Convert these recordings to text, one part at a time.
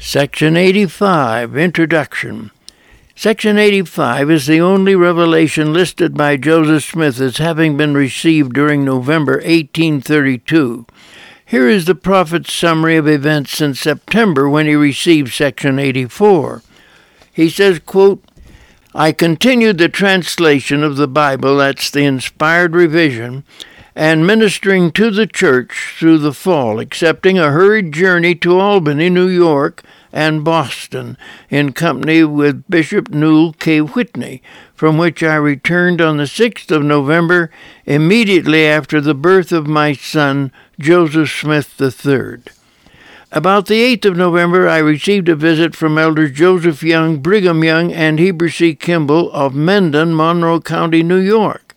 Section 85 Introduction Section 85 is the only revelation listed by Joseph Smith as having been received during November 1832. Here is the prophet's summary of events since September when he received Section 84. He says, quote, I continued the translation of the Bible, that's the inspired revision, and ministering to the church through the fall, accepting a hurried journey to Albany, New York, and Boston, in company with Bishop Newel K. Whitney, from which I returned on the 6th of November, immediately after the birth of my son, Joseph Smith III. About the 8th of November, I received a visit from Elders Joseph Young, Brigham Young, and Heber C. Kimball of Mendon, Monroe County, New York.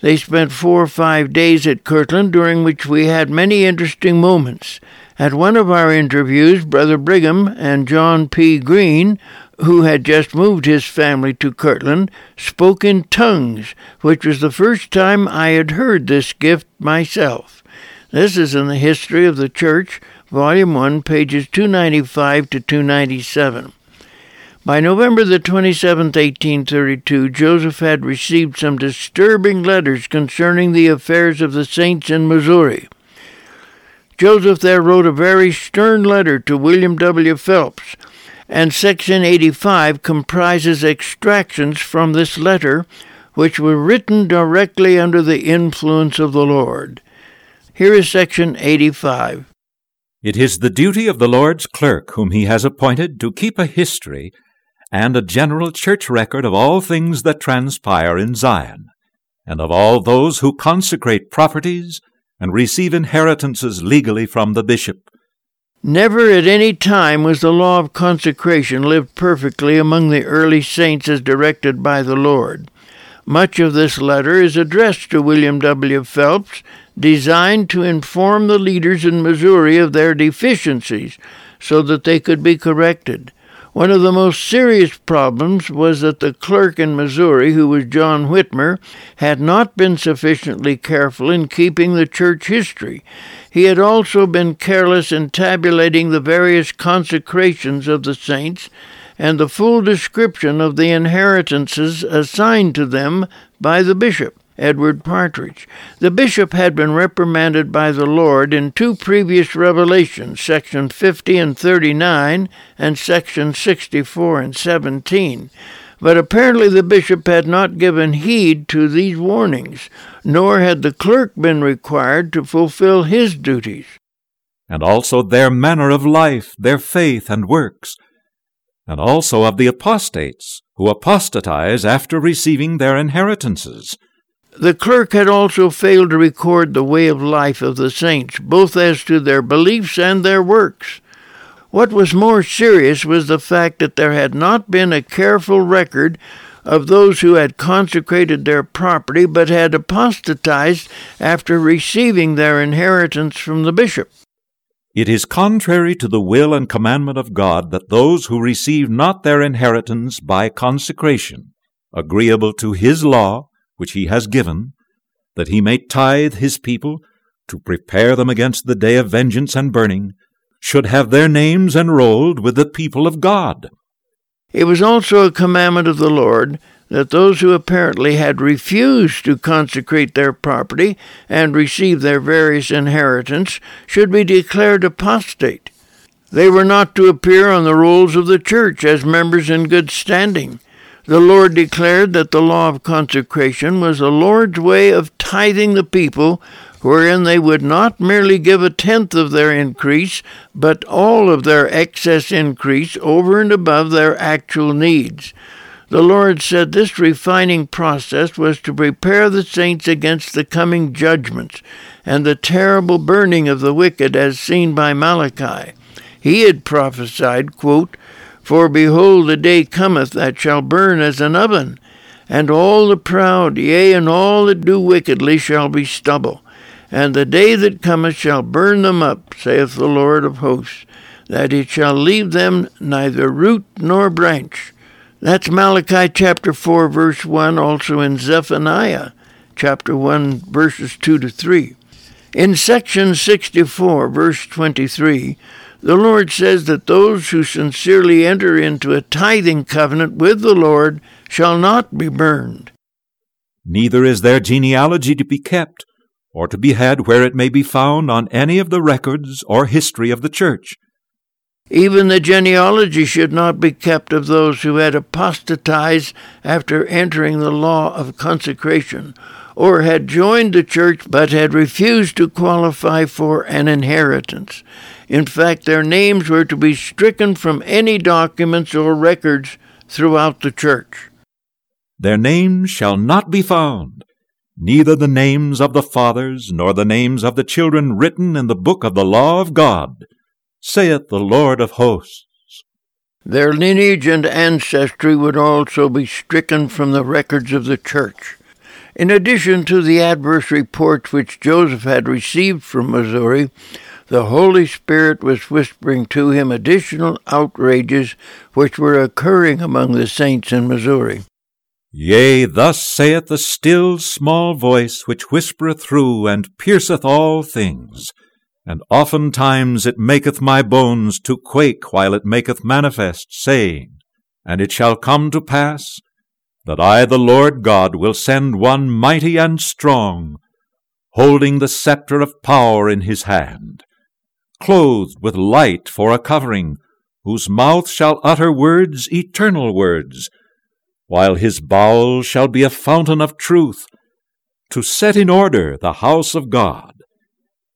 They spent four or five days at Kirtland, during which we had many interesting moments. At one of our interviews, Brother Brigham and John P. Greene, who had just moved his family to Kirtland, spoke in tongues, which was the first time I had heard this gift myself. This is in the History of the Church, Volume 1, pages 295 to 297. By November the 27th, 1832, Joseph had received some disturbing letters concerning the affairs of the saints in Missouri. Joseph there wrote a very stern letter to William W. Phelps, and Section 85 comprises extractions from this letter, which were written directly under the influence of the Lord. Here is Section 85. It is the duty of the Lord's clerk, whom he has appointed, to keep a history and a general church record of all things that transpire in Zion, and of all those who consecrate properties and receive inheritances legally from the bishop. Never at any time was the law of consecration lived perfectly among the early saints as directed by the Lord. Much of this letter is addressed to William W. Phelps, designed to inform the leaders in Missouri of their deficiencies so that they could be corrected. One of the most serious problems was that the clerk in Missouri, who was John Whitmer, had not been sufficiently careful in keeping the church history. He had also been careless in tabulating the various consecrations of the saints and the full description of the inheritances assigned to them by the bishop. Edward Partridge. The bishop had been reprimanded by the Lord in two previous revelations, section 50 and 39 and section 64 and 17. But apparently the bishop had not given heed to these warnings, nor had the clerk been required to fulfill his duties. And also their manner of life, their faith and works, and also of the apostates, who apostatize after receiving their inheritances the clerk had also failed to record the way of life of the saints, both as to their beliefs and their works. What was more serious was the fact that there had not been a careful record of those who had consecrated their property but had apostatized after receiving their inheritance from the bishop. It is contrary to the will and commandment of God that those who receive not their inheritance by consecration, agreeable to His law, which he has given, that he may tithe his people, to prepare them against the day of vengeance and burning, should have their names enrolled with the people of God. It was also a commandment of the Lord that those who apparently had refused to consecrate their property and receive their various inheritance should be declared apostate. They were not to appear on the rolls of the church as members in good standing, the Lord declared that the law of consecration was the Lord's way of tithing the people, wherein they would not merely give a tenth of their increase, but all of their excess increase over and above their actual needs. The Lord said this refining process was to prepare the saints against the coming judgments and the terrible burning of the wicked as seen by Malachi. He had prophesied, quote, for behold, the day cometh that shall burn as an oven, and all the proud, yea, and all that do wickedly, shall be stubble. And the day that cometh shall burn them up, saith the Lord of hosts, that it shall leave them neither root nor branch. That's Malachi chapter 4, verse 1, also in Zephaniah chapter 1, verses 2 to 3. In section 64, verse 23, The Lord says that those who sincerely enter into a tithing covenant with the Lord shall not be burned. Neither is their genealogy to be kept, or to be had where it may be found on any of the records or history of the church. Even the genealogy should not be kept of those who had apostatized after entering the law of consecration, or had joined the church but had refused to qualify for an inheritance. In fact, their names were to be stricken from any documents or records throughout the church. Their names shall not be found, neither the names of the fathers nor the names of the children written in the book of the law of God saith the Lord of hosts. Their lineage and ancestry would also be stricken from the records of the church. In addition to the adverse reports which Joseph had received from Missouri, the Holy Spirit was whispering to him additional outrages which were occurring among the saints in Missouri. Yea, thus saith the still small voice which whispereth through and pierceth all things, and oftentimes it maketh my bones to quake while it maketh manifest, saying, And it shall come to pass that I, the Lord God, will send one mighty and strong, holding the scepter of power in his hand, clothed with light for a covering, whose mouth shall utter words, eternal words, while his bowels shall be a fountain of truth, to set in order the house of God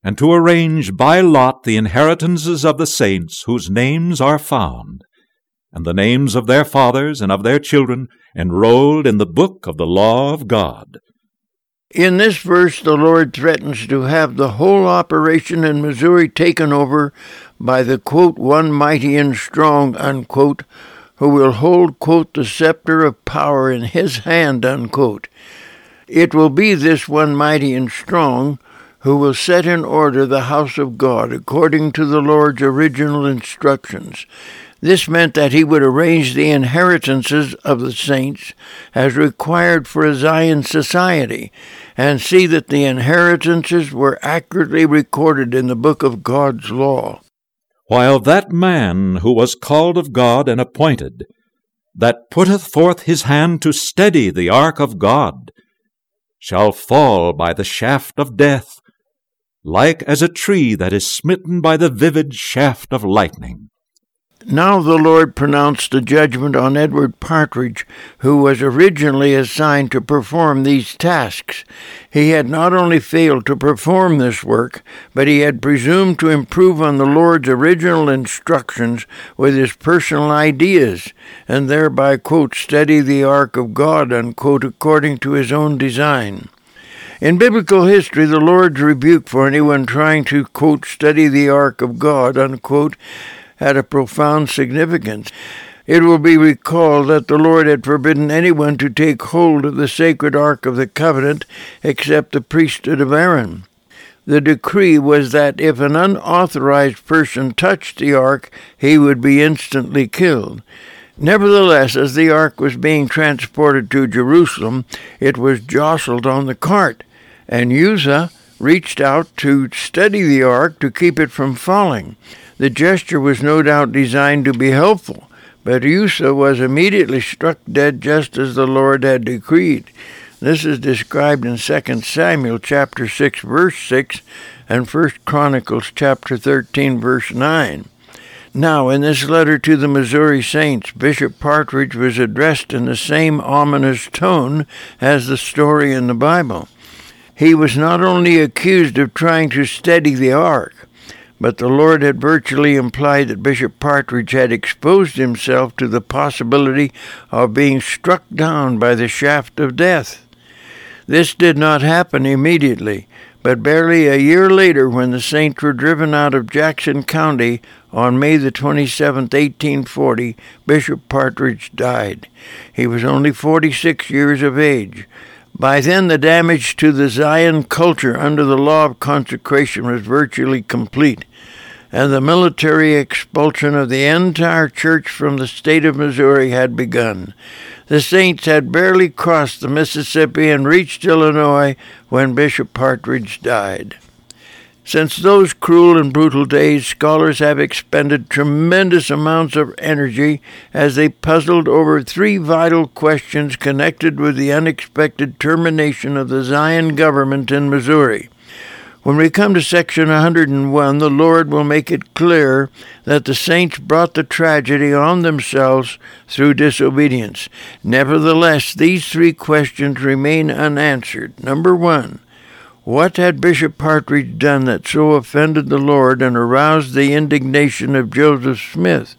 and to arrange by lot the inheritances of the saints whose names are found, and the names of their fathers and of their children enrolled in the book of the law of God. In this verse, the Lord threatens to have the whole operation in Missouri taken over by the quote, one mighty and strong, unquote, who will hold, quote, the scepter of power in his hand, unquote. It will be this one mighty and strong who will set in order the house of God according to the Lord's original instructions. This meant that he would arrange the inheritances of the saints as required for a Zion society and see that the inheritances were accurately recorded in the book of God's law. While that man who was called of God and appointed, that putteth forth his hand to steady the ark of God, shall fall by the shaft of death, like as a tree that is smitten by the vivid shaft of lightning. Now the Lord pronounced a judgment on Edward Partridge, who was originally assigned to perform these tasks. He had not only failed to perform this work, but he had presumed to improve on the Lord's original instructions with his personal ideas, and thereby, quote, study the ark of God, unquote, according to his own design. In biblical history, the Lord's rebuke for anyone trying to, quote, study the ark of God, unquote, had a profound significance. It will be recalled that the Lord had forbidden anyone to take hold of the sacred ark of the covenant except the priesthood of Aaron. The decree was that if an unauthorized person touched the ark, he would be instantly killed. Nevertheless, as the ark was being transported to Jerusalem, it was jostled on the cart and Uzzah reached out to steady the ark to keep it from falling. The gesture was no doubt designed to be helpful, but Uzzah was immediately struck dead just as the Lord had decreed. This is described in 2 Samuel chapter 6 verse 6 and 1 Chronicles chapter 13 verse 9. Now, in this letter to the Missouri Saints, Bishop Partridge was addressed in the same ominous tone as the story in the Bible. He was not only accused of trying to steady the ark, but the Lord had virtually implied that Bishop Partridge had exposed himself to the possibility of being struck down by the shaft of death. This did not happen immediately, but barely a year later, when the saints were driven out of Jackson County on May the 27th, 1840, Bishop Partridge died. He was only 46 years of age. By then, the damage to the Zion culture under the law of consecration was virtually complete, and the military expulsion of the entire church from the state of Missouri had begun. The saints had barely crossed the Mississippi and reached Illinois when Bishop Partridge died. Since those cruel and brutal days, scholars have expended tremendous amounts of energy as they puzzled over three vital questions connected with the unexpected termination of the Zion government in Missouri. When we come to section 101, the Lord will make it clear that the saints brought the tragedy on themselves through disobedience. Nevertheless, these three questions remain unanswered. Number one, what had Bishop Partridge done that so offended the Lord and aroused the indignation of Joseph Smith?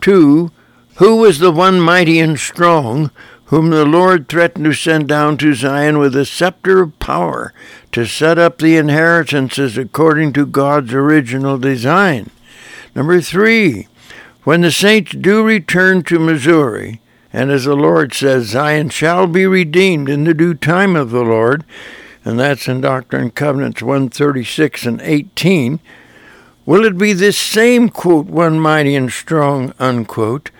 Two, who was the one mighty and strong whom the Lord threatened to send down to Zion with a scepter of power to set up the inheritances according to God's original design? Number three, when the saints do return to Missouri, and as the Lord says, Zion shall be redeemed in the due time of the Lord, and that's in Doctrine and Covenants 136 and 18, will it be this same, quote, one mighty and strong, unquote,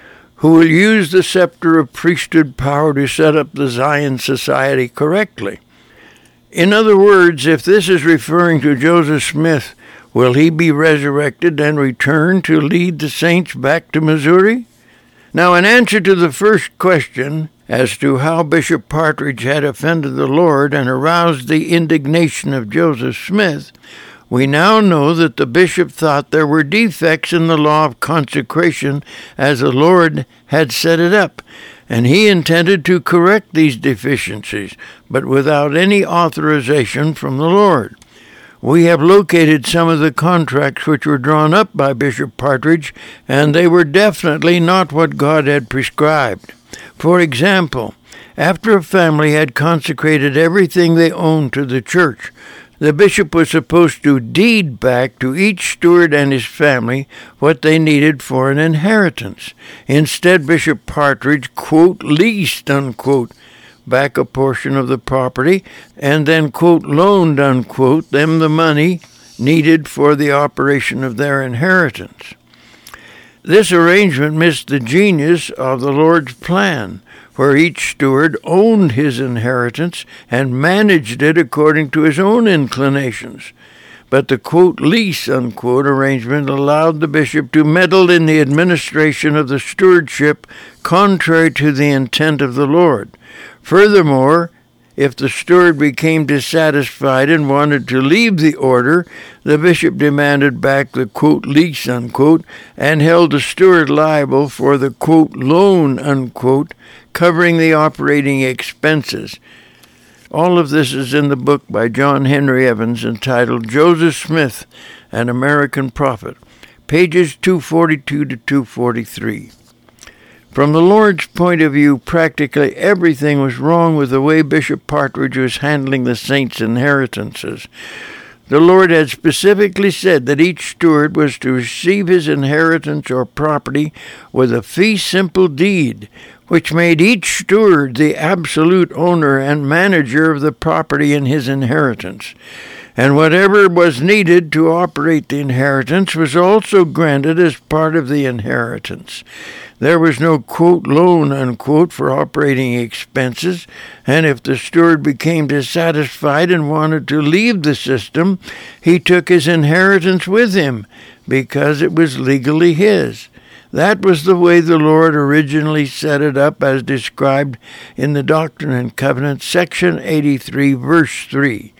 who will use the scepter of priesthood power to set up the Zion society correctly? In other words, if this is referring to Joseph Smith, will he be resurrected and return to lead the saints back to Missouri? Now, in answer to the first question, as to how Bishop Partridge had offended the Lord and aroused the indignation of Joseph Smith, we now know that the bishop thought there were defects in the law of consecration as the Lord had set it up, and he intended to correct these deficiencies, but without any authorization from the Lord. We have located some of the contracts which were drawn up by Bishop Partridge, and they were definitely not what God had prescribed. For example, after a family had consecrated everything they owned to the church, the bishop was supposed to deed back to each steward and his family what they needed for an inheritance. Instead, Bishop Partridge, quote, leased, unquote, back a portion of the property and then, quote, loaned, unquote, them the money needed for the operation of their inheritance. This arrangement missed the genius of the Lord's plan, where each steward owned his inheritance and managed it according to his own inclinations. But the quote lease unquote arrangement allowed the bishop to meddle in the administration of the stewardship contrary to the intent of the Lord. Furthermore, if the steward became dissatisfied and wanted to leave the order, the bishop demanded back the quote lease unquote and held the steward liable for the quote loan unquote covering the operating expenses. All of this is in the book by John Henry Evans entitled Joseph Smith, an American Prophet, pages 242 to 243. From the Lord's point of view, practically everything was wrong with the way Bishop Partridge was handling the saints' inheritances. The Lord had specifically said that each steward was to receive his inheritance or property with a fee simple deed, which made each steward the absolute owner and manager of the property in his inheritance and whatever was needed to operate the inheritance was also granted as part of the inheritance. There was no quote loan unquote for operating expenses, and if the steward became dissatisfied and wanted to leave the system, he took his inheritance with him because it was legally his. That was the way the Lord originally set it up as described in the Doctrine and Covenants, section 83, verse 3.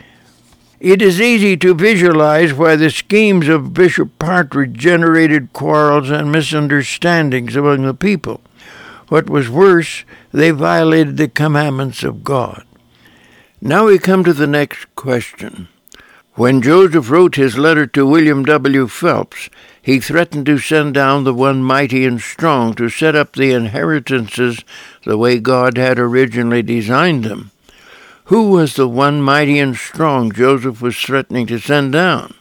It is easy to visualize why the schemes of Bishop Partridge generated quarrels and misunderstandings among the people. What was worse, they violated the commandments of God. Now we come to the next question. When Joseph wrote his letter to William W. Phelps, he threatened to send down the one mighty and strong to set up the inheritances the way God had originally designed them. Who was the one mighty and strong Joseph was threatening to send down?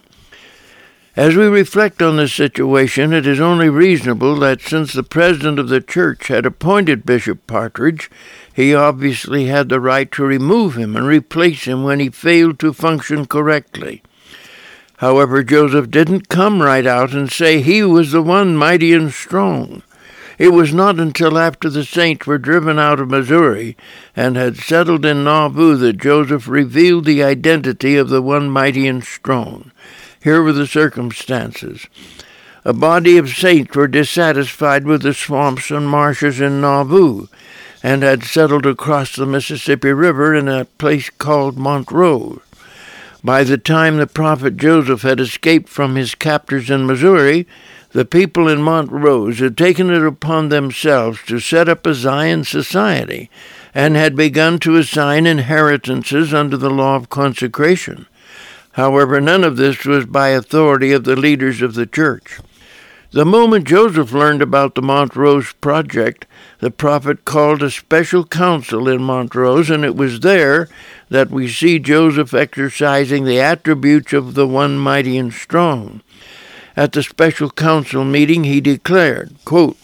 As we reflect on this situation, it is only reasonable that since the president of the church had appointed Bishop Partridge, he obviously had the right to remove him and replace him when he failed to function correctly. However, Joseph didn't come right out and say he was the one mighty and strong. It was not until after the saints were driven out of Missouri and had settled in Nauvoo that Joseph revealed the identity of the one mighty and strong. Here were the circumstances. A body of saints were dissatisfied with the swamps and marshes in Nauvoo and had settled across the Mississippi River in a place called Montrose. By the time the prophet Joseph had escaped from his captors in Missouri, the people in Montrose had taken it upon themselves to set up a Zion society and had begun to assign inheritances under the law of consecration. However, none of this was by authority of the leaders of the church. The moment Joseph learned about the Montrose project, the prophet called a special council in Montrose, and it was there that we see Joseph exercising the attributes of the one mighty and strong. At the special council meeting, he declared, quote,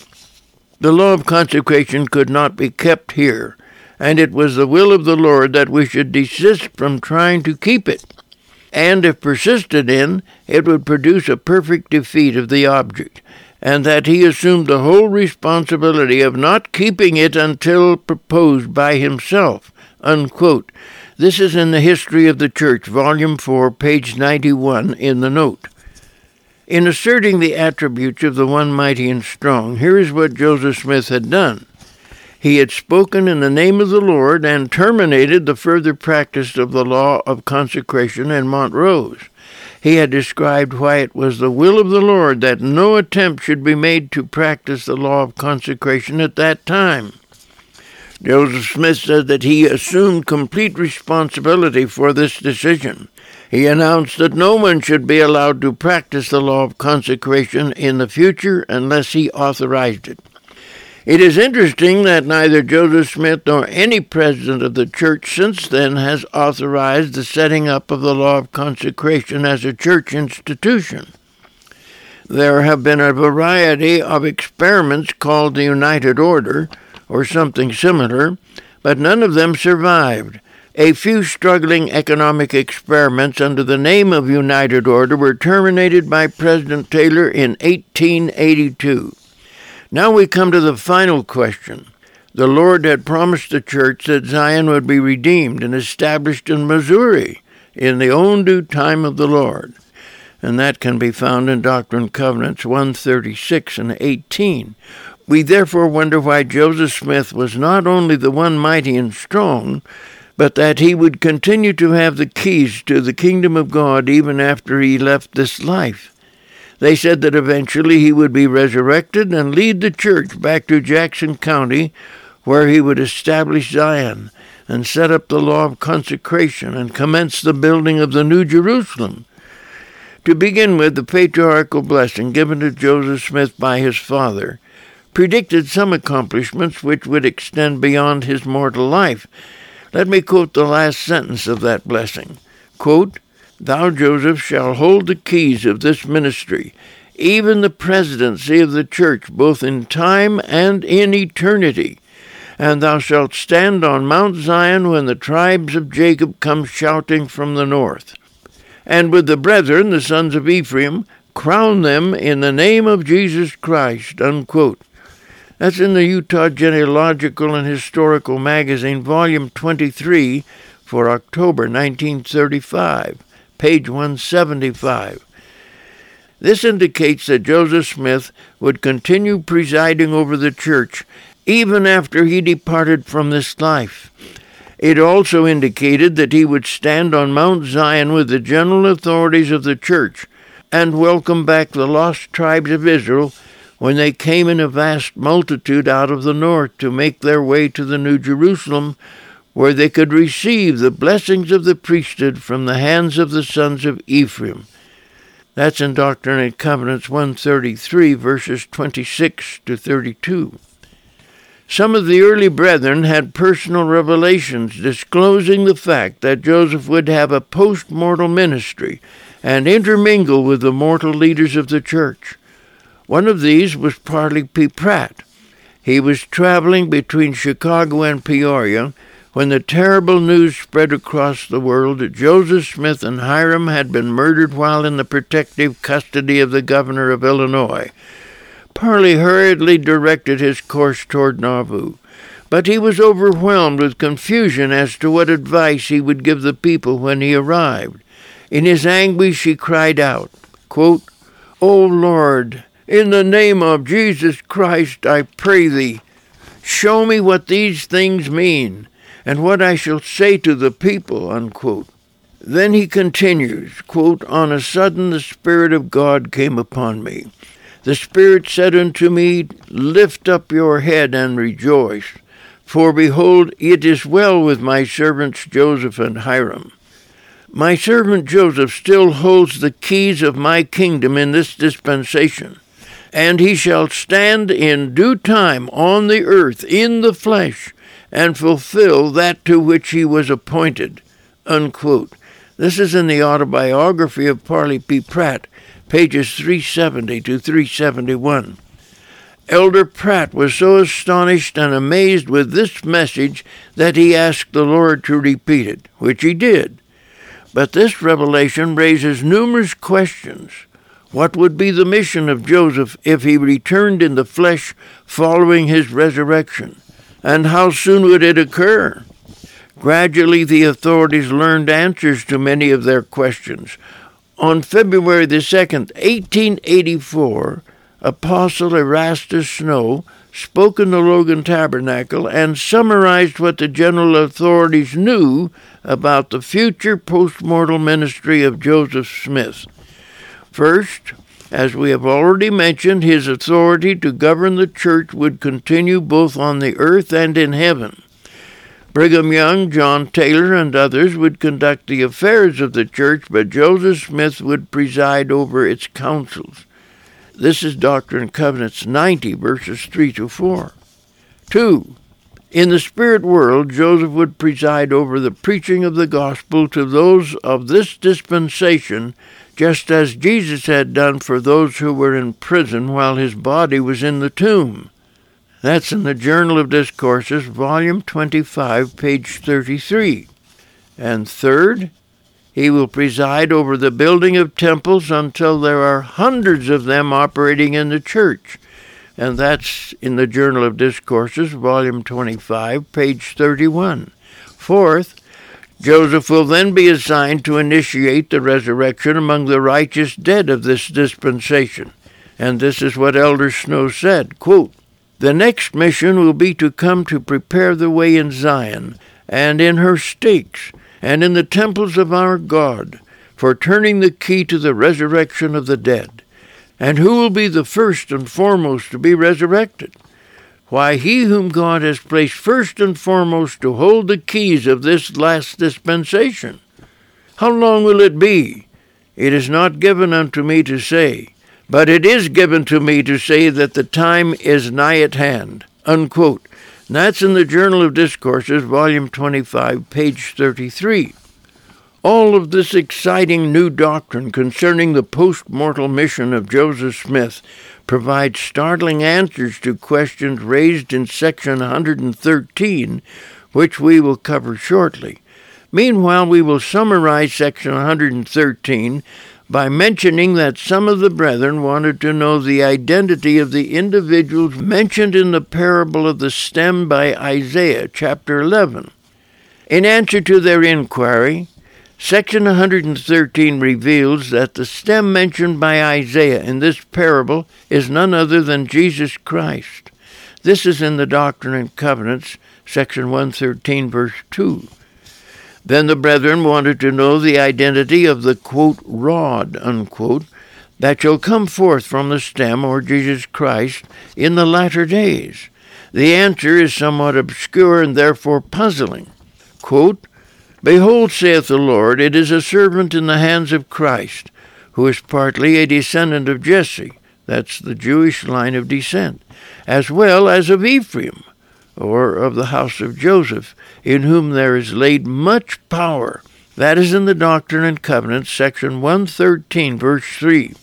The law of consecration could not be kept here, and it was the will of the Lord that we should desist from trying to keep it. And if persisted in, it would produce a perfect defeat of the object, and that he assumed the whole responsibility of not keeping it until proposed by himself. Unquote. This is in the History of the Church, Volume 4, page 91, in the note. In asserting the attributes of the one mighty and strong, here is what Joseph Smith had done. He had spoken in the name of the Lord and terminated the further practice of the law of consecration in Montrose. He had described why it was the will of the Lord that no attempt should be made to practice the law of consecration at that time. Joseph Smith said that he assumed complete responsibility for this decision. He announced that no one should be allowed to practice the law of consecration in the future unless he authorized it. It is interesting that neither Joseph Smith nor any president of the church since then has authorized the setting up of the law of consecration as a church institution. There have been a variety of experiments called the United Order, or something similar, but none of them survived. A few struggling economic experiments under the name of United Order were terminated by President Taylor in 1882. Now we come to the final question. The Lord had promised the church that Zion would be redeemed and established in Missouri in the own due time of the Lord. And that can be found in Doctrine and Covenants 136 and 18. We therefore wonder why Joseph Smith was not only the one mighty and strong, but that he would continue to have the keys to the kingdom of God even after he left this life. They said that eventually he would be resurrected and lead the church back to Jackson County, where he would establish Zion and set up the law of consecration and commence the building of the New Jerusalem. To begin with, the patriarchal blessing given to Joseph Smith by his father predicted some accomplishments which would extend beyond his mortal life let me quote the last sentence of that blessing. Quote, Thou, Joseph, shalt hold the keys of this ministry, even the presidency of the church, both in time and in eternity. And thou shalt stand on Mount Zion when the tribes of Jacob come shouting from the north. And with the brethren, the sons of Ephraim, crown them in the name of Jesus Christ. Unquote. That's in the Utah Genealogical and Historical Magazine, Volume 23, for October 1935, page 175. This indicates that Joseph Smith would continue presiding over the church even after he departed from this life. It also indicated that he would stand on Mount Zion with the general authorities of the church and welcome back the lost tribes of Israel when they came in a vast multitude out of the north to make their way to the New Jerusalem, where they could receive the blessings of the priesthood from the hands of the sons of Ephraim. That's in Doctrine and Covenants 133, verses 26 to 32. Some of the early brethren had personal revelations disclosing the fact that Joseph would have a post mortal ministry and intermingle with the mortal leaders of the church. One of these was Parley P. Pratt. He was traveling between Chicago and Peoria when the terrible news spread across the world that Joseph Smith and Hyrum had been murdered while in the protective custody of the governor of Illinois. Parley hurriedly directed his course toward Nauvoo, but he was overwhelmed with confusion as to what advice he would give the people when he arrived. In his anguish he cried out, quote, O Lord, in the name of Jesus Christ, I pray thee, show me what these things mean, and what I shall say to the people. Unquote. Then he continues, quote, On a sudden the Spirit of God came upon me. The Spirit said unto me, Lift up your head and rejoice, for behold, it is well with my servants Joseph and Hyrum. My servant Joseph still holds the keys of my kingdom in this dispensation, and he shall stand in due time on the earth in the flesh, and fulfill that to which he was appointed. Unquote. This is in the autobiography of Parley P. Pratt, pages 370 to 371. Elder Pratt was so astonished and amazed with this message that he asked the Lord to repeat it, which he did. But this revelation raises numerous questions. What would be the mission of Joseph if he returned in the flesh following his resurrection? And how soon would it occur? Gradually, the authorities learned answers to many of their questions. On February the 2nd, 1884, Apostle Erastus Snow spoke in the Logan Tabernacle and summarized what the general authorities knew about the future postmortal ministry of Joseph Smith. First, as we have already mentioned, his authority to govern the church would continue both on the earth and in heaven. Brigham Young, John Taylor, and others would conduct the affairs of the church, but Joseph Smith would preside over its councils. This is Doctrine and Covenants 90, verses 3 to 4. 2. In the spirit world, Joseph would preside over the preaching of the gospel to those of this dispensation, just as Jesus had done for those who were in prison while his body was in the tomb. That's in the Journal of Discourses, volume 25, page 33. And third, he will preside over the building of temples until there are hundreds of them operating in the church. And that's in the Journal of Discourses, volume 25, page 31. Fourth, Joseph will then be assigned to initiate the resurrection among the righteous dead of this dispensation. And this is what Elder Snow said quote, The next mission will be to come to prepare the way in Zion and in her stakes and in the temples of our God, for turning the key to the resurrection of the dead. And who will be the first and foremost to be resurrected? Why, he whom God has placed first and foremost to hold the keys of this last dispensation. How long will it be? It is not given unto me to say, but it is given to me to say that the time is nigh at hand. Unquote. That's in the Journal of Discourses, volume 25, page 33. All of this exciting new doctrine concerning the post mortal mission of Joseph Smith provides startling answers to questions raised in section 113, which we will cover shortly. Meanwhile, we will summarize section 113 by mentioning that some of the brethren wanted to know the identity of the individuals mentioned in the parable of the stem by Isaiah, chapter 11. In answer to their inquiry, section 113 reveals that the stem mentioned by Isaiah in this parable is none other than Jesus Christ. This is in the Doctrine and Covenants, section 113, verse 2. Then the brethren wanted to know the identity of the, quote, rod, unquote, that shall come forth from the stem, or Jesus Christ, in the latter days. The answer is somewhat obscure and therefore puzzling. Quote, Behold, saith the Lord, it is a servant in the hands of Christ, who is partly a descendant of Jesse, that's the Jewish line of descent, as well as of Ephraim, or of the house of Joseph, in whom there is laid much power. That is in the Doctrine and Covenants, section 113, verse 3.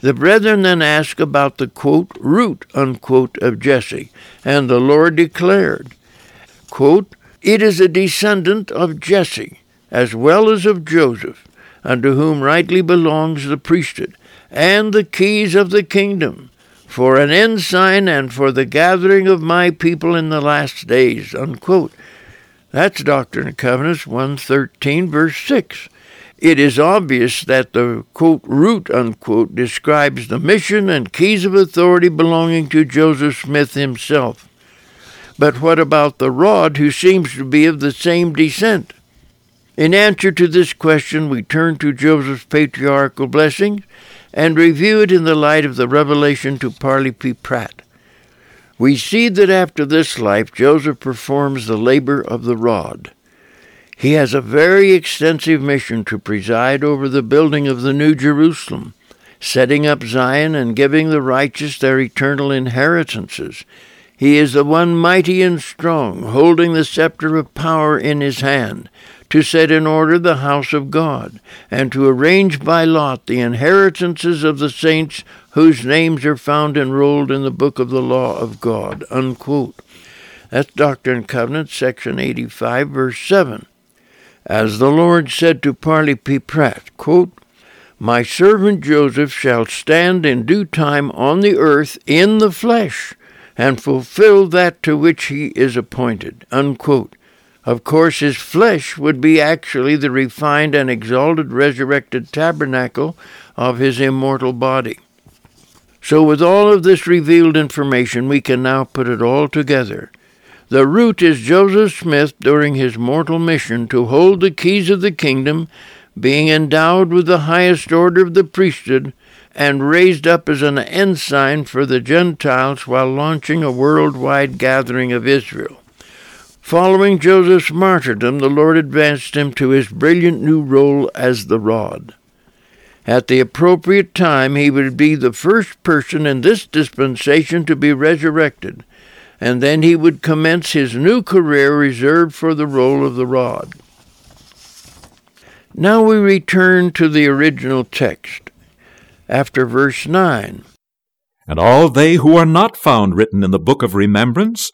The brethren then ask about the quote, root, unquote, of Jesse, and the Lord declared, quote, It is a descendant of Jesse, as well as of Joseph, unto whom rightly belongs the priesthood, and the keys of the kingdom. for an ensign and for the gathering of my people in the last days. Unquote. That's Doctrine and Covenants 113, verse 6. It is obvious that the quote root unquote describes the mission and keys of authority belonging to Joseph Smith himself. But what about the rod who seems to be of the same descent? In answer to this question, we turn to Joseph's patriarchal blessing and review it in the light of the revelation to Parley P. Pratt. We see that after this life, Joseph performs the labor of the rod. He has a very extensive mission to preside over the building of the New Jerusalem, setting up Zion and giving the righteous their eternal inheritances. He is the one mighty and strong, holding the scepter of power in his hand, to set in order the house of God, and to arrange by lot the inheritances of the saints whose names are found enrolled in the book of the law of God. Unquote. That's Doctrine and Covenants, section 85, verse 7. As the Lord said to Parley P. Pratt, quote, My servant Joseph shall stand in due time on the earth in the flesh, and fulfill that to which he is appointed. Unquote. Of course, his flesh would be actually the refined and exalted resurrected tabernacle of his immortal body. So, with all of this revealed information, we can now put it all together. The root is Joseph Smith during his mortal mission to hold the keys of the kingdom, being endowed with the highest order of the priesthood, and raised up as an ensign for the Gentiles while launching a worldwide gathering of Israel. Following Joseph's martyrdom, the Lord advanced him to his brilliant new role as the rod. At the appropriate time, he would be the first person in this dispensation to be resurrected, and then he would commence his new career reserved for the role of the rod. Now we return to the original text. After verse 9 And all they who are not found written in the book of remembrance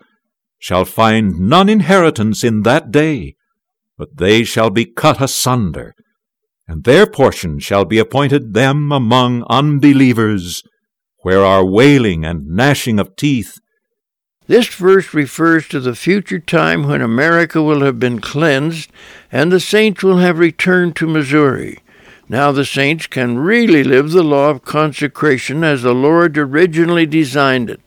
shall find none inheritance in that day, but they shall be cut asunder and their portion shall be appointed them among unbelievers, where are wailing and gnashing of teeth. This verse refers to the future time when America will have been cleansed and the saints will have returned to Missouri. Now the saints can really live the law of consecration as the Lord originally designed it.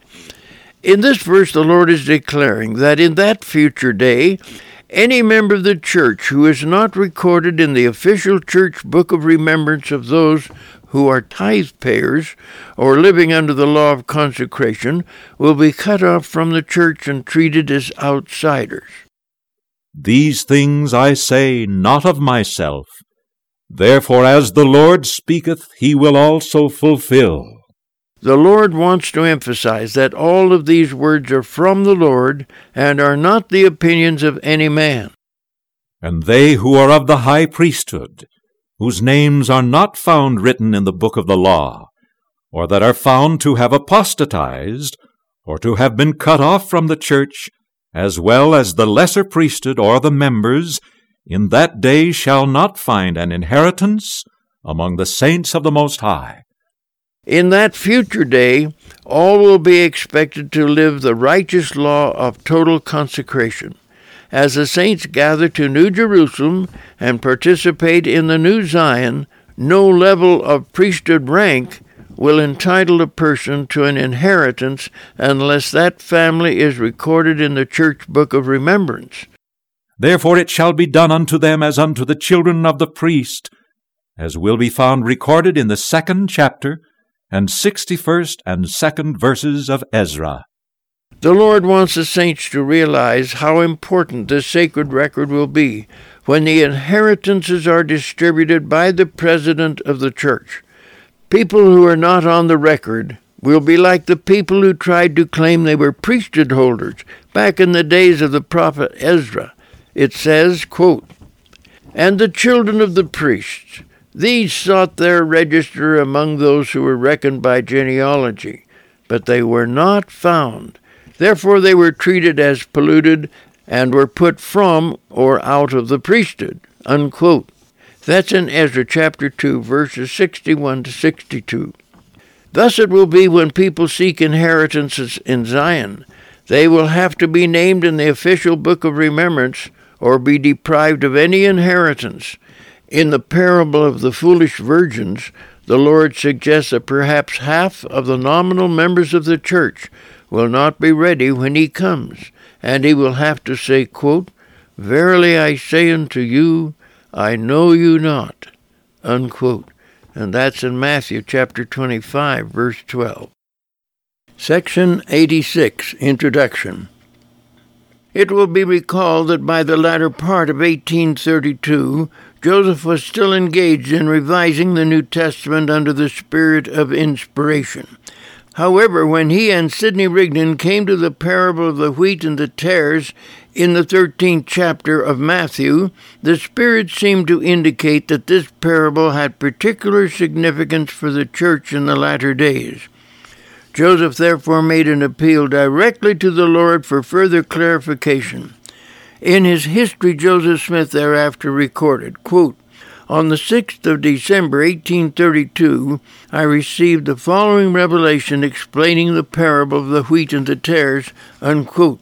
In this verse, the Lord is declaring that in that future day, any member of the church who is not recorded in the official church book of remembrance of those who are tithe payers or living under the law of consecration will be cut off from the church and treated as outsiders. These things I say not of myself. Therefore, as the Lord speaketh, he will also fulfill. The Lord wants to emphasize that all of these words are from the Lord and are not the opinions of any man. And they who are of the high priesthood, whose names are not found written in the book of the law, or that are found to have apostatized, or to have been cut off from the church, as well as the lesser priesthood or the members, in that day shall not find an inheritance among the saints of the Most High. In that future day, all will be expected to live the righteous law of total consecration. As the saints gather to New Jerusalem and participate in the New Zion, no level of priesthood rank will entitle a person to an inheritance unless that family is recorded in the church book of remembrance. Therefore it shall be done unto them as unto the children of the priest, as will be found recorded in the second chapter and 61st and 2nd verses of Ezra. The Lord wants the saints to realize how important this sacred record will be when the inheritances are distributed by the president of the church. People who are not on the record will be like the people who tried to claim they were priesthood holders back in the days of the prophet Ezra. It says, quote, And the children of the priests, these sought their register among those who were reckoned by genealogy, but they were not found. Therefore they were treated as polluted and were put from or out of the priesthood. Unquote. That's in Ezra chapter 2, verses 61 to 62. Thus it will be when people seek inheritances in Zion. They will have to be named in the official book of remembrance or be deprived of any inheritance. In the parable of the foolish virgins, the Lord suggests that perhaps half of the nominal members of the church will not be ready when he comes, and he will have to say, quote, Verily I say unto you, I know you not. Unquote. And that's in Matthew chapter 25, verse 12. Section 86, Introduction. It will be recalled that by the latter part of 1832, Joseph was still engaged in revising the New Testament under the spirit of inspiration. However, when he and Sidney Rigdon came to the parable of the wheat and the tares in the 13th chapter of Matthew, the Spirit seemed to indicate that this parable had particular significance for the church in the latter days. Joseph therefore made an appeal directly to the Lord for further clarification. In his history, Joseph Smith thereafter recorded, quote, on the 6th of December, 1832, I received the following revelation explaining the parable of the wheat and the tares. Unquote.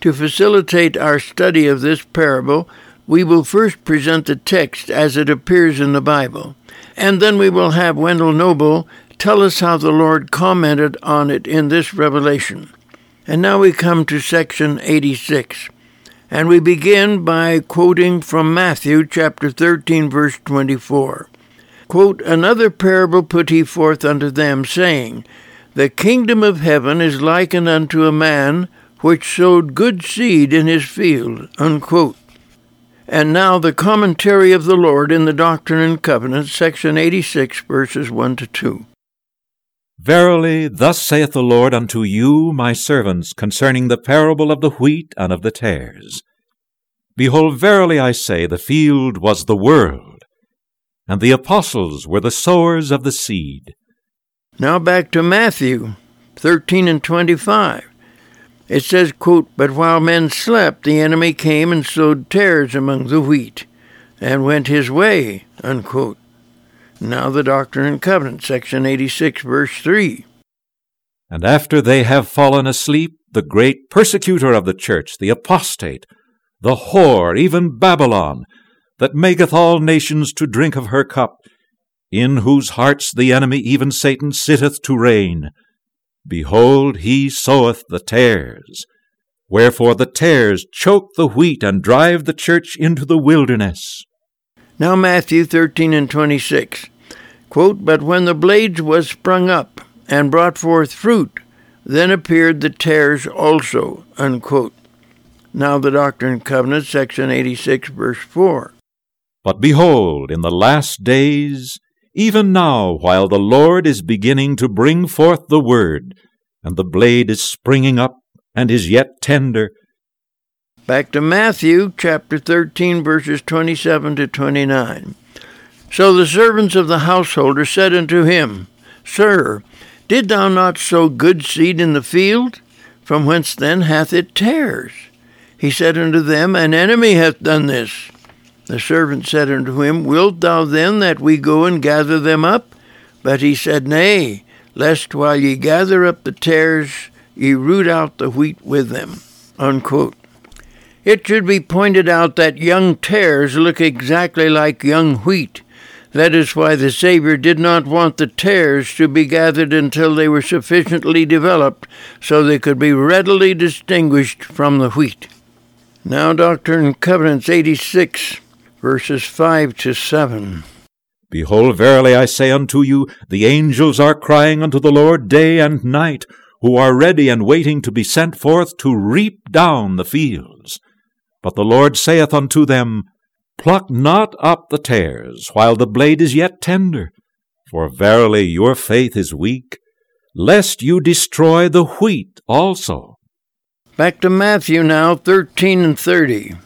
To facilitate our study of this parable, we will first present the text as it appears in the Bible, and then we will have Wendell Noble tell us how the Lord commented on it in this revelation. And now we come to section 86. And we begin by quoting from Matthew chapter 13, verse 24. Quote, Another parable put he forth unto them, saying, The kingdom of heaven is likened unto a man which sowed good seed in his field. Unquote. And now the commentary of the Lord in the Doctrine and Covenants, section 86, verses 1 to 2. Verily, thus saith the Lord unto you, my servants, concerning the parable of the wheat and of the tares. Behold, verily I say, the field was the world, and the apostles were the sowers of the seed. Now back to Matthew 13 and 25. It says, quote, But while men slept, the enemy came and sowed tares among the wheat, and went his way, unquote. Now the Doctrine and Covenant, section 86, verse 3. And after they have fallen asleep, the great persecutor of the church, the apostate, the whore, even Babylon, that maketh all nations to drink of her cup, in whose hearts the enemy, even Satan, sitteth to reign. Behold, he soweth the tares. Wherefore the tares choke the wheat and drive the church into the wilderness. Now Matthew 13 and 26. Quote, But when the blades was sprung up and brought forth fruit, then appeared the tares also. Unquote. Now the Doctrine and Covenants, section 86, verse 4. But behold, in the last days, even now, while the Lord is beginning to bring forth the word, and the blade is springing up and is yet tender. Back to Matthew chapter 13, verses 27 to 29. So the servants of the householder said unto him, Sir, did thou not sow good seed in the field? From whence then hath it tares? He said unto them, An enemy hath done this. The servant said unto him, Wilt thou then that we go and gather them up? But he said, Nay, lest while ye gather up the tares, ye root out the wheat with them. Unquote. It should be pointed out that young tares look exactly like young wheat that is why the Savior did not want the tares to be gathered until they were sufficiently developed so they could be readily distinguished from the wheat. Now, Doctrine and Covenants 86, verses 5 to 7. Behold, verily I say unto you, the angels are crying unto the Lord day and night, who are ready and waiting to be sent forth to reap down the fields. But the Lord saith unto them, Pluck not up the tares while the blade is yet tender, for verily your faith is weak, lest you destroy the wheat also. Back to Matthew now, 13 and 30.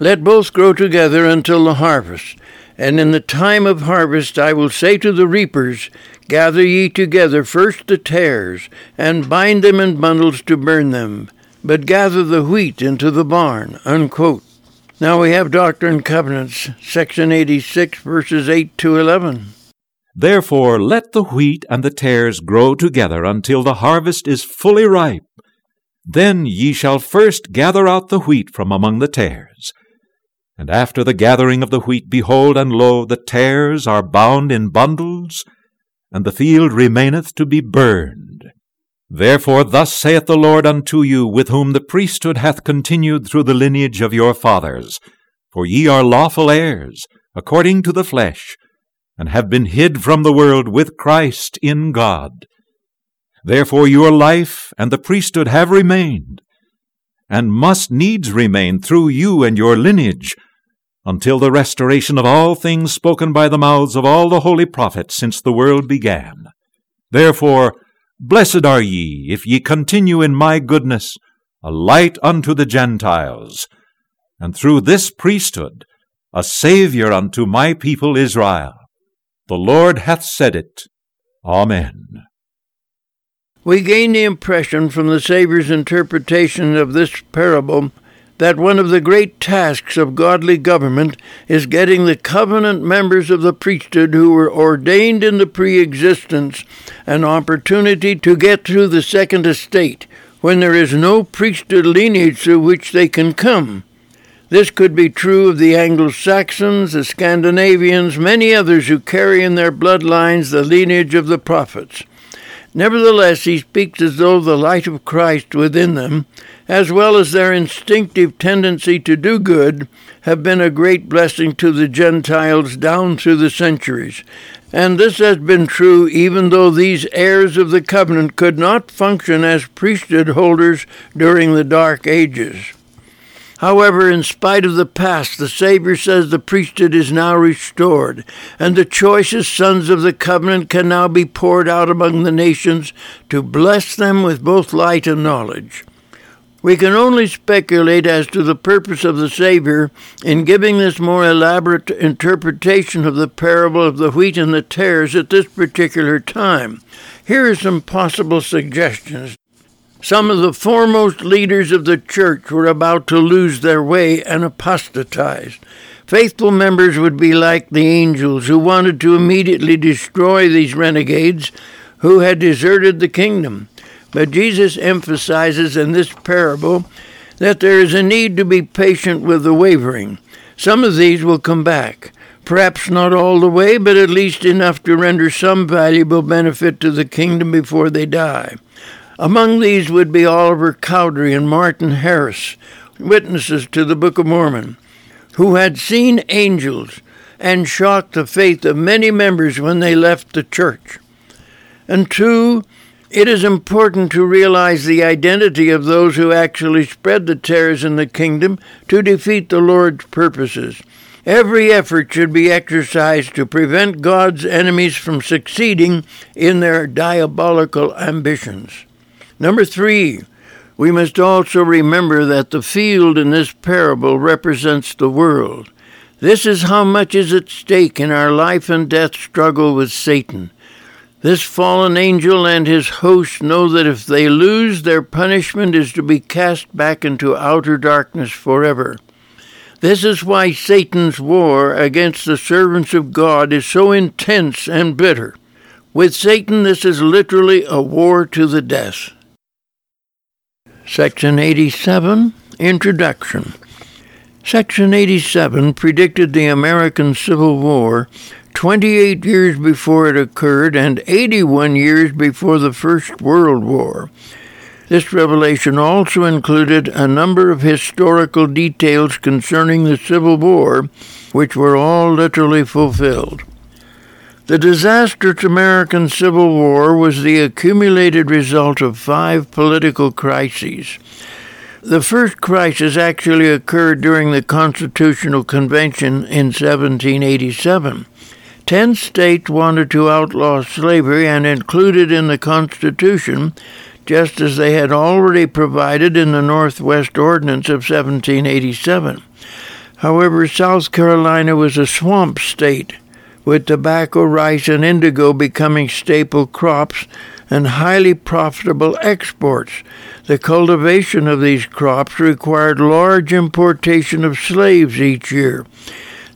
Let both grow together until the harvest. And in the time of harvest I will say to the reapers, Gather ye together first the tares, and bind them in bundles to burn them, but gather the wheat into the barn. Unquote. Now we have Doctrine and Covenants, section 86, verses 8 to 11. Therefore let the wheat and the tares grow together until the harvest is fully ripe. Then ye shall first gather out the wheat from among the tares. And after the gathering of the wheat, behold, and lo, the tares are bound in bundles, and the field remaineth to be burned. Therefore thus saith the Lord unto you, with whom the priesthood hath continued through the lineage of your fathers, For ye are lawful heirs, according to the flesh, and have been hid from the world with Christ in God. Therefore your life and the priesthood have remained, and must needs remain through you and your lineage, until the restoration of all things spoken by the mouths of all the holy prophets since the world began. Therefore, blessed are ye, if ye continue in my goodness, a light unto the Gentiles, and through this priesthood, a Saviour unto my people Israel. The Lord hath said it. Amen. We gain the impression from the Saviour's interpretation of this parable that one of the great tasks of godly government is getting the covenant members of the priesthood who were ordained in the pre existence an opportunity to get through the second estate when there is no priesthood lineage through which they can come. This could be true of the Anglo Saxons, the Scandinavians, many others who carry in their bloodlines the lineage of the prophets. Nevertheless, he speaks as though the light of Christ within them, as well as their instinctive tendency to do good, have been a great blessing to the Gentiles down through the centuries. And this has been true even though these heirs of the covenant could not function as priesthood holders during the Dark Ages. However, in spite of the past, the Savior says the priesthood is now restored, and the choicest sons of the covenant can now be poured out among the nations to bless them with both light and knowledge. We can only speculate as to the purpose of the Savior in giving this more elaborate interpretation of the parable of the wheat and the tares at this particular time. Here are some possible suggestions. Some of the foremost leaders of the church were about to lose their way and apostatize. Faithful members would be like the angels who wanted to immediately destroy these renegades who had deserted the kingdom. But Jesus emphasizes in this parable that there is a need to be patient with the wavering. Some of these will come back. Perhaps not all the way, but at least enough to render some valuable benefit to the kingdom before they die. Among these would be Oliver Cowdery and Martin Harris, witnesses to the Book of Mormon, who had seen angels and shocked the faith of many members when they left the church. And two, it is important to realize the identity of those who actually spread the terrors in the kingdom to defeat the Lord's purposes. Every effort should be exercised to prevent God's enemies from succeeding in their diabolical ambitions. Number three, we must also remember that the field in this parable represents the world. This is how much is at stake in our life and death struggle with Satan. This fallen angel and his host know that if they lose, their punishment is to be cast back into outer darkness forever. This is why Satan's war against the servants of God is so intense and bitter. With Satan, this is literally a war to the death. Section 87 Introduction Section 87 predicted the American Civil War 28 years before it occurred and 81 years before the First World War. This revelation also included a number of historical details concerning the Civil War, which were all literally fulfilled. The disastrous American Civil War was the accumulated result of five political crises. The first crisis actually occurred during the Constitutional Convention in 1787. Ten states wanted to outlaw slavery and included in the Constitution, just as they had already provided in the Northwest Ordinance of 1787. However, South Carolina was a swamp state with tobacco, rice, and indigo becoming staple crops and highly profitable exports. The cultivation of these crops required large importation of slaves each year.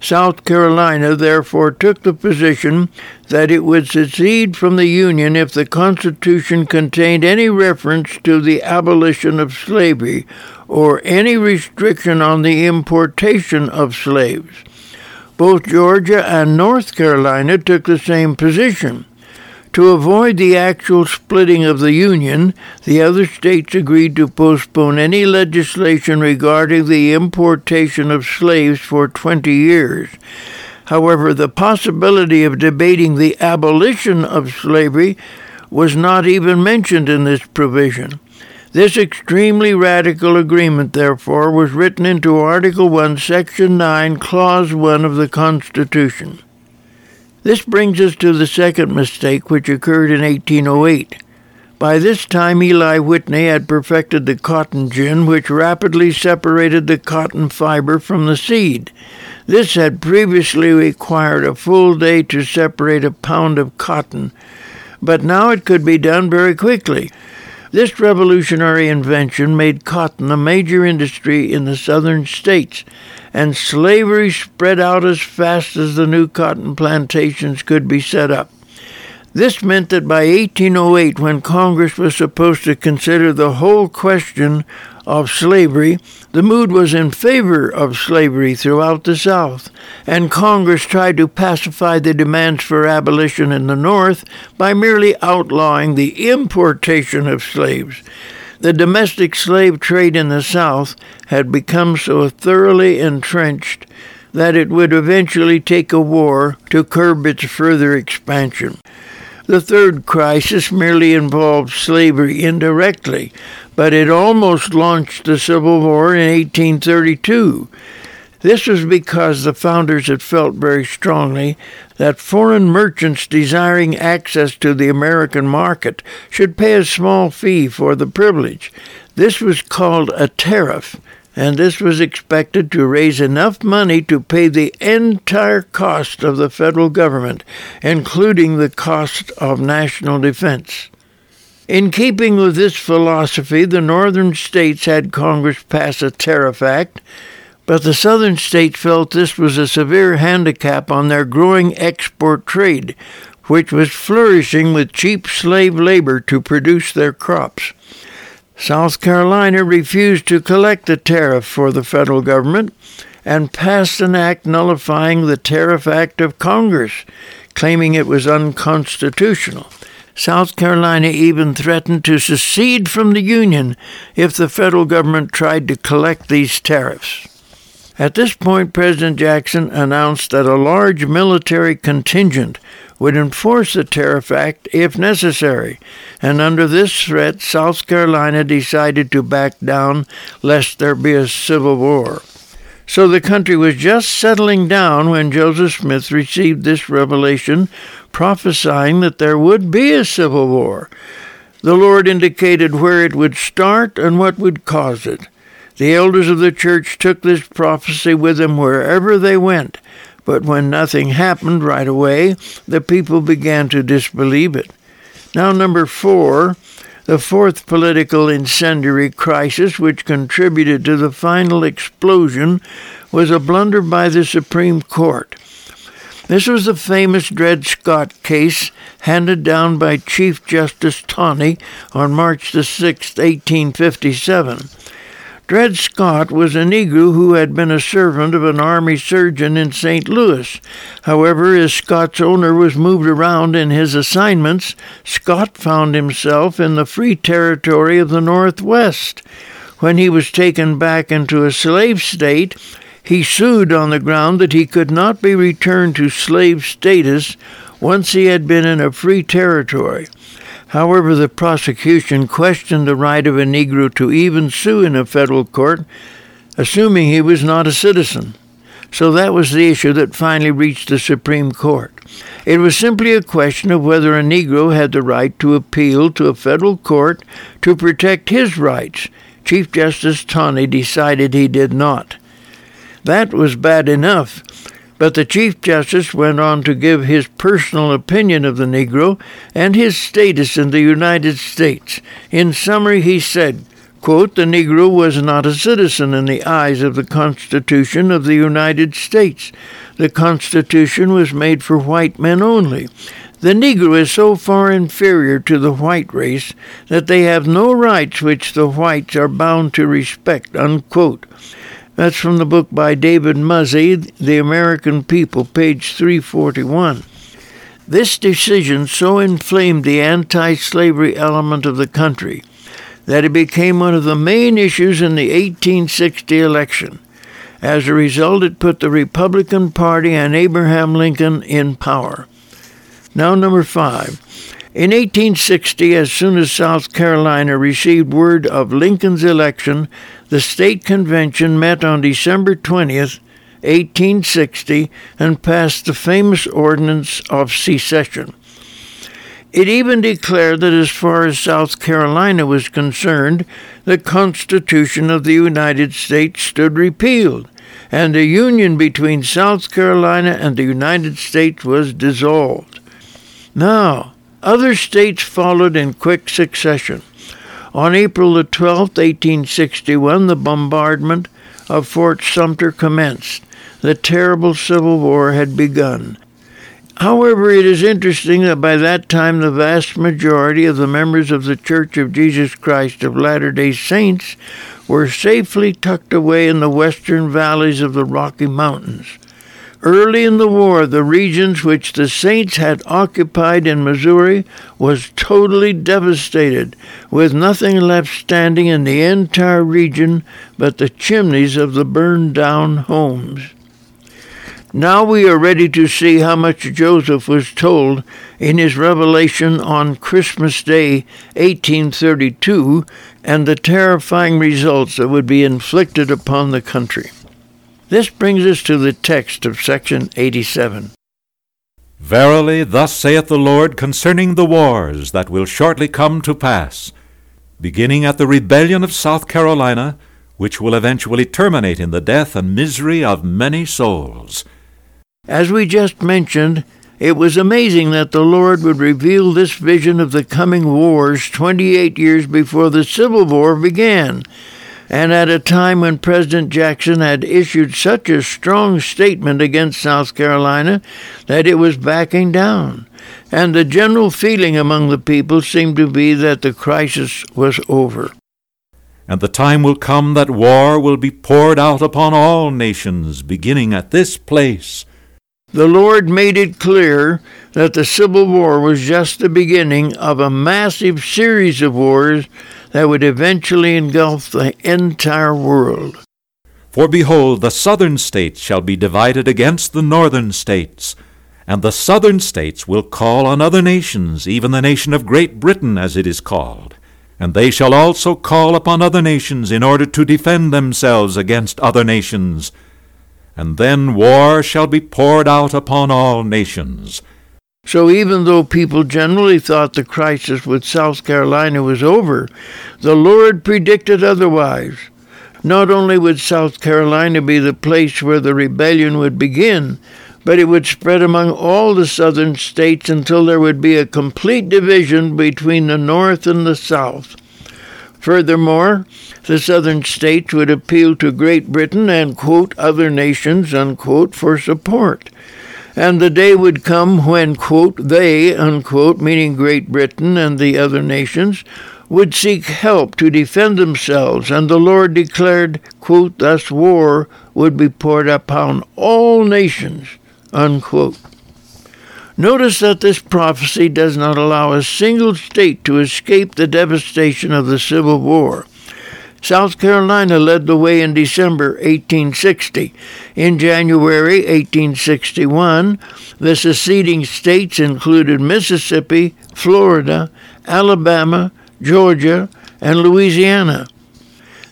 South Carolina therefore took the position that it would secede from the Union if the Constitution contained any reference to the abolition of slavery or any restriction on the importation of slaves. Both Georgia and North Carolina took the same position. To avoid the actual splitting of the Union, the other states agreed to postpone any legislation regarding the importation of slaves for 20 years. However, the possibility of debating the abolition of slavery was not even mentioned in this provision. This extremely radical agreement, therefore, was written into Article 1, Section 9, Clause 1 of the Constitution. This brings us to the second mistake, which occurred in 1808. By this time, Eli Whitney had perfected the cotton gin, which rapidly separated the cotton fiber from the seed. This had previously required a full day to separate a pound of cotton, but now it could be done very quickly. This revolutionary invention made cotton a major industry in the southern states and slavery spread out as fast as the new cotton plantations could be set up. This meant that by 1808, when Congress was supposed to consider the whole question of slavery, the mood was in favor of slavery throughout the South, and Congress tried to pacify the demands for abolition in the North by merely outlawing the importation of slaves the domestic slave trade in the South had become so thoroughly entrenched that it would eventually take a war to curb its further expansion. The third crisis merely involved slavery indirectly, but it almost launched the Civil War in 1832. This was because the founders had felt very strongly that foreign merchants desiring access to the American market should pay a small fee for the privilege. This was called a tariff, and this was expected to raise enough money to pay the entire cost of the federal government, including the cost of national defense. In keeping with this philosophy, the northern states had Congress pass a tariff act but the southern states felt this was a severe handicap on their growing export trade, which was flourishing with cheap slave labor to produce their crops. South Carolina refused to collect the tariff for the federal government and passed an act nullifying the Tariff Act of Congress, claiming it was unconstitutional. South Carolina even threatened to secede from the Union if the federal government tried to collect these tariffs. At this point, President Jackson announced that a large military contingent would enforce the Tariff Act if necessary, and under this threat, South Carolina decided to back down lest there be a civil war. So the country was just settling down when Joseph Smith received this revelation, prophesying that there would be a civil war. The Lord indicated where it would start and what would cause it. The elders of the church took this prophecy with them wherever they went, but when nothing happened right away, the people began to disbelieve it. Now, number four, the fourth political incendiary crisis which contributed to the final explosion was a blunder by the Supreme Court. This was the famous Dred Scott case handed down by Chief Justice Taney on March the 6th, 1857. Dred Scott was a Negro who had been a servant of an army surgeon in St. Louis. However, as Scott's owner was moved around in his assignments, Scott found himself in the free territory of the Northwest. When he was taken back into a slave state, he sued on the ground that he could not be returned to slave status once he had been in a free territory. However, the prosecution questioned the right of a Negro to even sue in a federal court, assuming he was not a citizen. So that was the issue that finally reached the Supreme Court. It was simply a question of whether a Negro had the right to appeal to a federal court to protect his rights. Chief Justice Taney decided he did not. That was bad enough, but the Chief Justice went on to give his personal opinion of the Negro and his status in the United States. In summary, he said, Quote, the Negro was not a citizen in the eyes of the Constitution of the United States. The Constitution was made for white men only. The Negro is so far inferior to the white race that they have no rights which the whites are bound to respect. Unquote. That's from the book by David Muzzey, The American People, page 341. This decision so inflamed the anti slavery element of the country that it became one of the main issues in the 1860 election. As a result, it put the Republican Party and Abraham Lincoln in power. Now, number five. In 1860, as soon as South Carolina received word of Lincoln's election, the state convention met on December 20th, 1860, and passed the famous Ordinance of Secession. It even declared that as far as South Carolina was concerned, the Constitution of the United States stood repealed, and the union between South Carolina and the United States was dissolved. Now, other states followed in quick succession. On April the 12th, 1861, the bombardment of Fort Sumter commenced. The terrible Civil War had begun. However, it is interesting that by that time the vast majority of the members of the Church of Jesus Christ of Latter day Saints were safely tucked away in the western valleys of the Rocky Mountains. Early in the war, the regions which the Saints had occupied in Missouri was totally devastated, with nothing left standing in the entire region but the chimneys of the burned down homes. Now we are ready to see how much Joseph was told in his revelation on Christmas Day 1832 and the terrifying results that would be inflicted upon the country. This brings us to the text of section 87. Verily, thus saith the Lord concerning the wars that will shortly come to pass, beginning at the rebellion of South Carolina, which will eventually terminate in the death and misery of many souls as we just mentioned, it was amazing that the Lord would reveal this vision of the coming wars 28 years before the Civil War began, and at a time when President Jackson had issued such a strong statement against South Carolina that it was backing down. And the general feeling among the people seemed to be that the crisis was over. And the time will come that war will be poured out upon all nations, beginning at this place the Lord made it clear that the Civil War was just the beginning of a massive series of wars that would eventually engulf the entire world. For behold, the southern states shall be divided against the northern states, and the southern states will call on other nations, even the nation of Great Britain, as it is called. And they shall also call upon other nations in order to defend themselves against other nations and then war shall be poured out upon all nations. So even though people generally thought the crisis with South Carolina was over, the Lord predicted otherwise. Not only would South Carolina be the place where the rebellion would begin, but it would spread among all the southern states until there would be a complete division between the North and the South. Furthermore, the southern states would appeal to Great Britain and quote other nations unquote for support. And the day would come when quote they unquote meaning Great Britain and the other nations would seek help to defend themselves, and the Lord declared, quote, thus war would be poured upon all nations, unquote. Notice that this prophecy does not allow a single state to escape the devastation of the Civil War. South Carolina led the way in December 1860. In January 1861, the seceding states included Mississippi, Florida, Alabama, Georgia, and Louisiana.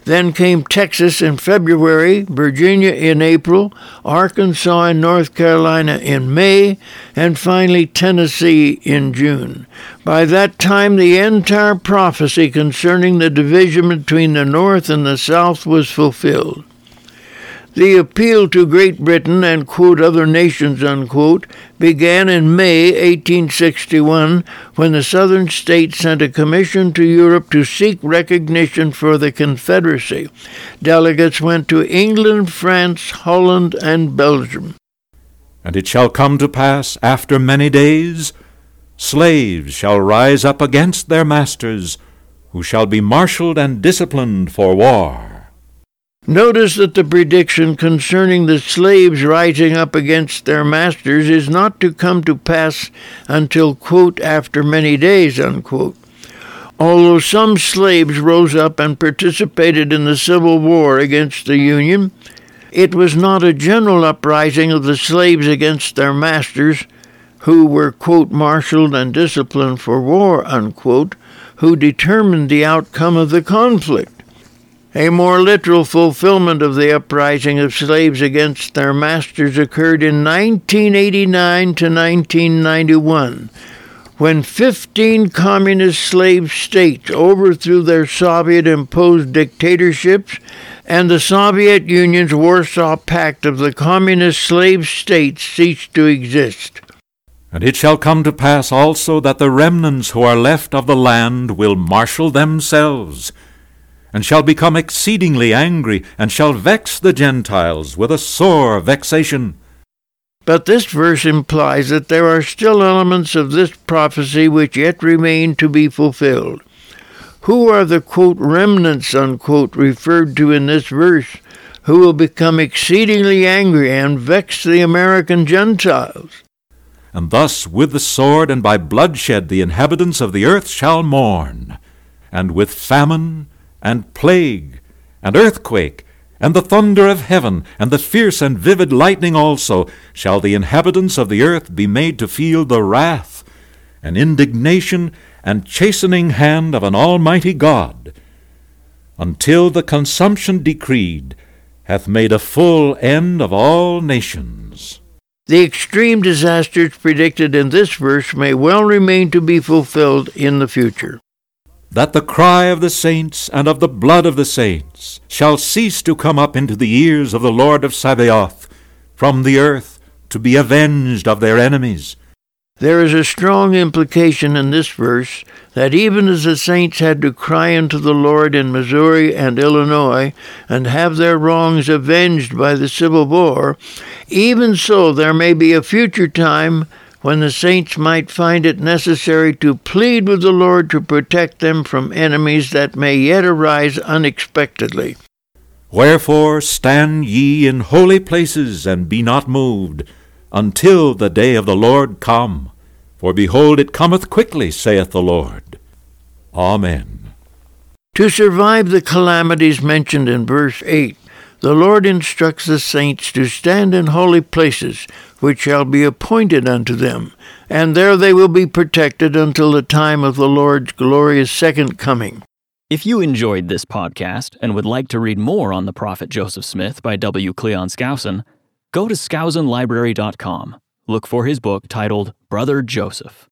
Then came Texas in February, Virginia in April, Arkansas and North Carolina in May, and finally Tennessee in June. By that time, the entire prophecy concerning the division between the North and the South was fulfilled. The appeal to Great Britain and, quote, other nations, unquote, began in May 1861 when the southern states sent a commission to Europe to seek recognition for the Confederacy. Delegates went to England, France, Holland, and Belgium. And it shall come to pass after many days, slaves shall rise up against their masters, who shall be marshaled and disciplined for war. Notice that the prediction concerning the slaves rising up against their masters is not to come to pass until, quote, after many days, unquote. Although some slaves rose up and participated in the Civil War against the Union, it was not a general uprising of the slaves against their masters, who were, quote, marshaled and disciplined for war, unquote, who determined the outcome of the conflict. A more literal fulfillment of the uprising of slaves against their masters occurred in 1989 to 1991, when 15 communist slave states overthrew their Soviet imposed dictatorships and the Soviet Union's Warsaw Pact of the communist slave states ceased to exist. And it shall come to pass also that the remnants who are left of the land will marshal themselves and shall become exceedingly angry, and shall vex the Gentiles with a sore vexation. But this verse implies that there are still elements of this prophecy which yet remain to be fulfilled. Who are the quote remnants unquote referred to in this verse who will become exceedingly angry and vex the American Gentiles? And thus with the sword and by bloodshed the inhabitants of the earth shall mourn, and with famine and plague, and earthquake, and the thunder of heaven, and the fierce and vivid lightning also, shall the inhabitants of the earth be made to feel the wrath, and indignation, and chastening hand of an almighty God, until the consumption decreed hath made a full end of all nations. The extreme disasters predicted in this verse may well remain to be fulfilled in the future that the cry of the saints and of the blood of the saints shall cease to come up into the ears of the Lord of Sabaoth from the earth to be avenged of their enemies. There is a strong implication in this verse that even as the saints had to cry unto the Lord in Missouri and Illinois and have their wrongs avenged by the Civil War, even so there may be a future time when the saints might find it necessary to plead with the Lord to protect them from enemies that may yet arise unexpectedly. Wherefore stand ye in holy places, and be not moved, until the day of the Lord come. For behold, it cometh quickly, saith the Lord. Amen. To survive the calamities mentioned in verse 8, the Lord instructs the saints to stand in holy places, which shall be appointed unto them, and there they will be protected until the time of the Lord's glorious second coming. If you enjoyed this podcast and would like to read more on the prophet Joseph Smith by W. Cleon Skousen, go to skousenlibrary.com. Look for his book titled Brother Joseph.